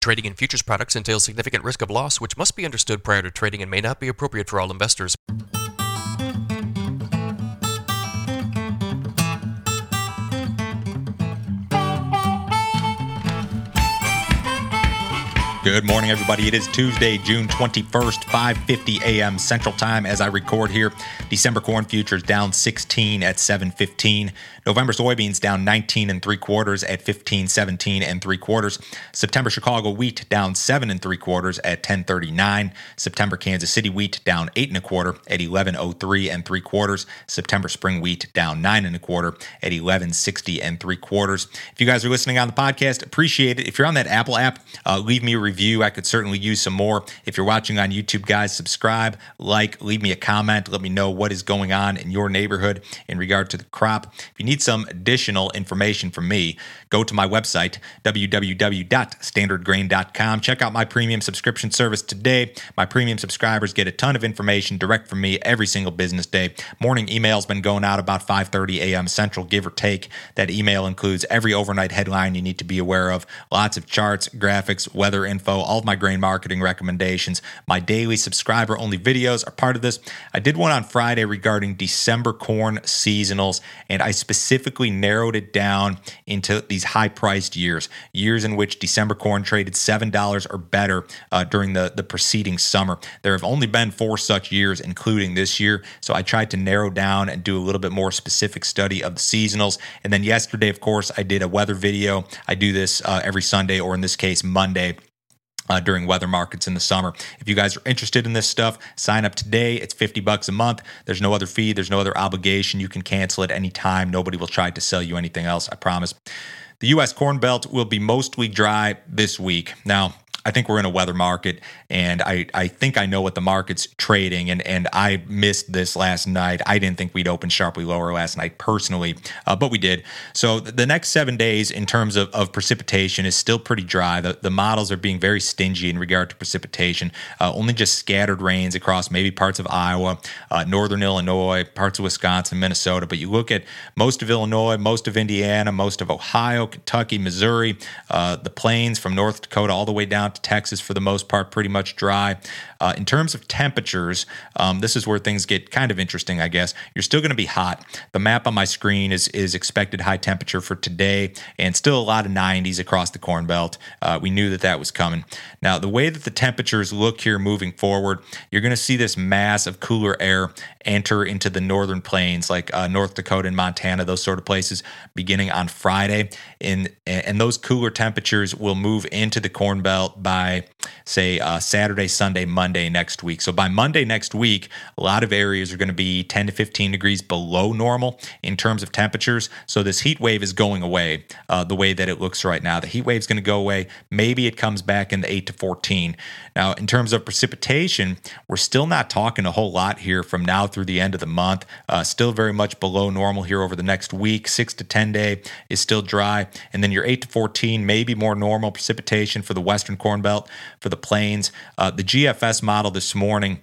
Trading in futures products entails significant risk of loss, which must be understood prior to trading and may not be appropriate for all investors. Good morning, everybody. It is Tuesday, June 21st, 5:50 a.m. Central Time as I record here. December corn futures down 16 at 7:15. November soybeans down 19 and three quarters at 15.17 and three quarters. September Chicago wheat down seven and three quarters at 10.39. September Kansas City wheat down eight and a quarter at 11.03 and three quarters. September spring wheat down nine and a quarter at 11.60 and three quarters. If you guys are listening on the podcast, appreciate it. If you're on that Apple app, uh, leave me a review. I could certainly use some more. If you're watching on YouTube, guys, subscribe, like, leave me a comment. Let me know what is going on in your neighborhood in regard to the crop. If you need some additional information from me, go to my website, www.standardgrain.com. Check out my premium subscription service today. My premium subscribers get a ton of information direct from me every single business day. Morning email's been going out about 5:30 a.m. Central, give or take. That email includes every overnight headline you need to be aware of, lots of charts, graphics, weather info info, all of my grain marketing recommendations. My daily subscriber only videos are part of this. I did one on Friday regarding December corn seasonals, and I specifically narrowed it down into these high priced years, years in which December corn traded $7 or better uh, during the, the preceding summer. There have only been four such years, including this year. So I tried to narrow down and do a little bit more specific study of the seasonals. And then yesterday, of course, I did a weather video. I do this uh, every Sunday, or in this case, Monday uh, during weather markets in the summer. If you guys are interested in this stuff, sign up today. It's 50 bucks a month. There's no other fee, there's no other obligation. You can cancel at any time. Nobody will try to sell you anything else, I promise. The U.S. Corn Belt will be mostly dry this week. Now, I think we're in a weather market, and I, I think I know what the market's trading. And, and I missed this last night. I didn't think we'd open sharply lower last night personally, uh, but we did. So the next seven days in terms of, of precipitation is still pretty dry. The, the models are being very stingy in regard to precipitation. Uh, only just scattered rains across maybe parts of Iowa, uh, northern Illinois, parts of Wisconsin, Minnesota. But you look at most of Illinois, most of Indiana, most of Ohio, Kentucky, Missouri, uh, the plains from North Dakota all the way down to Texas for the most part, pretty much dry. Uh, in terms of temperatures, um, this is where things get kind of interesting, I guess. You're still going to be hot. The map on my screen is is expected high temperature for today, and still a lot of 90s across the Corn Belt. Uh, we knew that that was coming. Now, the way that the temperatures look here moving forward, you're going to see this mass of cooler air enter into the northern plains, like uh, North Dakota and Montana, those sort of places, beginning on Friday. And and those cooler temperatures will move into the Corn Belt by say uh, Saturday, Sunday, Monday next week. So by Monday next week, a lot of areas are going to be 10 to 15 degrees below normal in terms of temperatures. So this heat wave is going away uh, the way that it looks right now. The heat wave is going to go away. Maybe it comes back in the 8 to 14. Now, in terms of precipitation, we're still not talking a whole lot here from now through the end of the month. Uh, still very much below normal here over the next week. 6 to 10 day is still dry. And then your 8 to 14, maybe more normal precipitation for the western Corn Belt for the plains. Uh, the GFS model this morning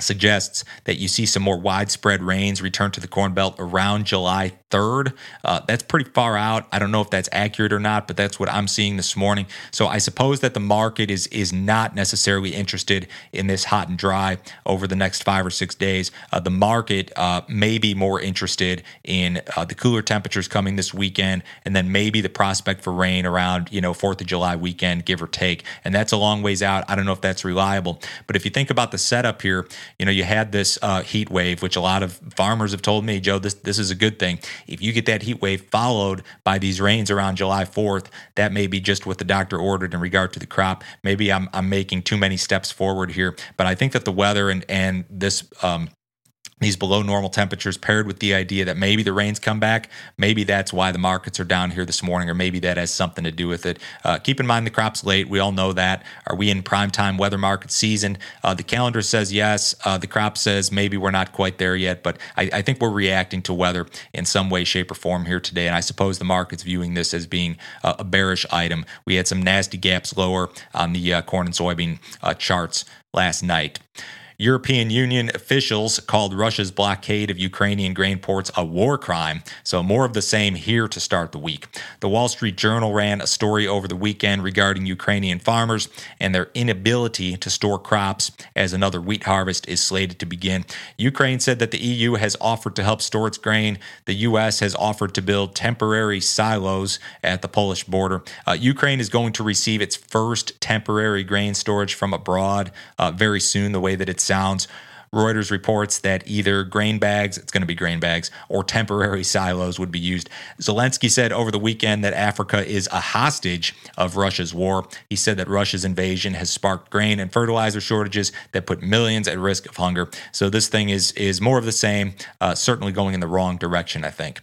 suggests that you see some more widespread rains return to the Corn Belt around July 3rd. Uh, that's pretty far out. I don't know if that's accurate or not, but that's what I'm seeing this morning. So I suppose that the market is is not necessarily interested in this hot and dry over the next five or six days. Uh, the market uh, may be more interested in uh, the cooler temperatures coming this weekend, and then maybe the prospect for rain around you know Fourth of July weekend, give or take. And that's a long ways out. I don't know if that's reliable, but if you think about the setup here, you know you had this uh, heat wave, which a lot of farmers have told me, Joe, this this is a good thing if you get that heat wave followed by these rains around July 4th, that may be just what the doctor ordered in regard to the crop. Maybe I'm, I'm making too many steps forward here, but I think that the weather and, and this um, these below normal temperatures paired with the idea that maybe the rains come back maybe that's why the markets are down here this morning or maybe that has something to do with it. Uh, keep in mind the crop's late. We all know that. Are we in prime time weather market season? Uh, the calendar says yes. Uh, the crop says maybe we're not quite there yet but I, I, think we're reacting to weather in some way shape or form here today. And i suppose the market's viewing this as being a bearish item. We had some nasty gaps lower on the uh, corn and soybean uh, charts last night European Union officials called Russia's blockade of Ukrainian grain ports a war crime. So, more of the same here to start the week. The Wall Street Journal ran a story over the weekend regarding Ukrainian farmers and their inability to store crops as another wheat harvest is slated to begin. Ukraine said that the EU has offered to help store its grain. The U.S. has offered to build temporary silos at the Polish border. Uh, Ukraine is going to receive its first temporary grain storage from abroad uh, very soon, the way that it sounds. Reuters reports that either grain bags, it's going to be grain bags, or temporary silos would be used. Zelensky said over the weekend that Africa is a hostage of Russia's war. He said that Russia's invasion has sparked grain and fertilizer shortages that put millions at risk of hunger. So this thing is is more of the same, uh, certainly going in the wrong direction, I think.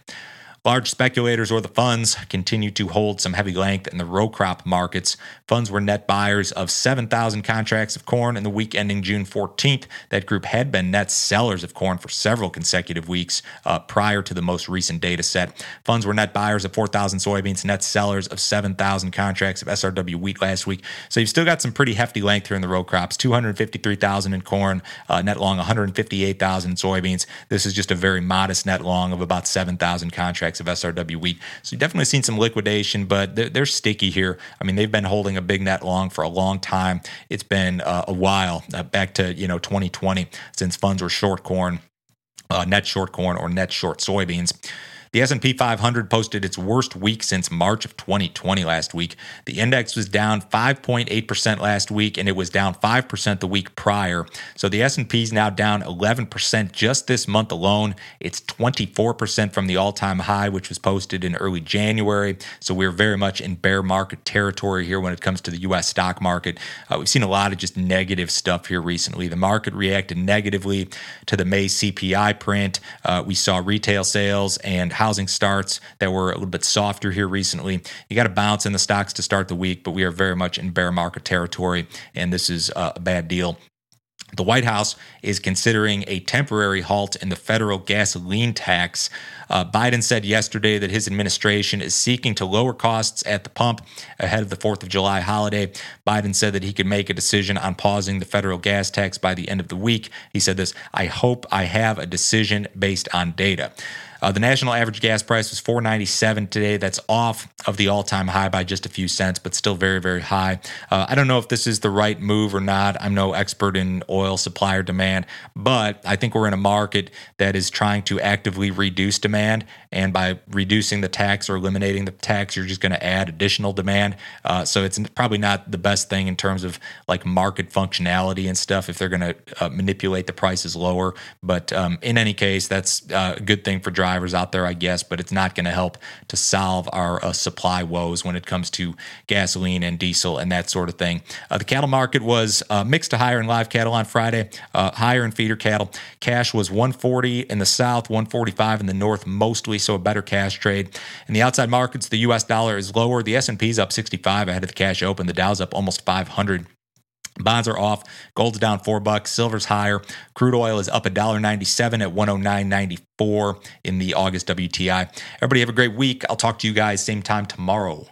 Large speculators or the funds continue to hold some heavy length in the row crop markets. Funds were net buyers of 7,000 contracts of corn in the week ending June 14th. That group had been net sellers of corn for several consecutive weeks uh, prior to the most recent data set. Funds were net buyers of 4,000 soybeans, net sellers of 7,000 contracts of SRW wheat last week. So you've still got some pretty hefty length here in the row crops 253,000 in corn, uh, net long 158,000 in soybeans. This is just a very modest net long of about 7,000 contracts of SRW wheat. So you've definitely seen some liquidation, but they're, they're, sticky here. I mean, they've been holding a big net long for a long time. It's been uh, a while, uh, back to you know 2020, since funds were short corn, uh, net short corn, or net short soybeans. The S&P 500 posted its worst week since March of 2020 last week. The index was down 5.8% last week and it was down 5% the week prior. So the S&P is now down 11% just this month alone. It's 24% from the all-time high which was posted in early January. So we're very much in bear market territory here when it comes to the US stock market. Uh, we've seen a lot of just negative stuff here recently. The market reacted negatively to the May CPI print. Uh, we saw retail sales and housing starts that were a little bit softer here recently. You got to bounce in the stocks to start the week, but we are very much in bear market territory, and this is a bad deal. The White House is considering a temporary halt in the federal gasoline tax. Uh, Biden said yesterday that his administration is seeking to lower costs at the pump ahead of the 4th of July holiday. Biden said that he could make a decision on pausing the federal gas tax by the end of the week. He said this I hope I have a decision based on data. Uh, the national average gas price was 4.97 today. That's off of the all-time high by just a few cents, but still very, very high. Uh, I don't know if this is the right move or not. I'm no expert in oil supply or demand, but I think we're in a market that is trying to actively reduce demand, and by reducing the tax or eliminating the tax, you're just going to add additional demand. Uh, so it's probably not the best thing in terms of like market functionality and stuff if they're going to uh, manipulate the prices lower. But um, in any case, that's uh, a good thing for drivers drivers out there, I guess, but it's not going to help to solve our uh, supply woes when it comes to gasoline and diesel and that sort of thing. Uh, the cattle market was uh, mixed to higher in live cattle on Friday, uh, higher in feeder cattle. Cash was 140 in the south, 145 in the north, mostly, so a better cash trade. In the outside markets, the U.S. dollar is lower. The S&P is up 65 ahead of the cash open. The Dow's up almost 500. Bonds are off. Gold's down four bucks. Silver's higher. Crude oil is up $1.97 at 109.94 in the August WTI. Everybody have a great week. I'll talk to you guys same time tomorrow.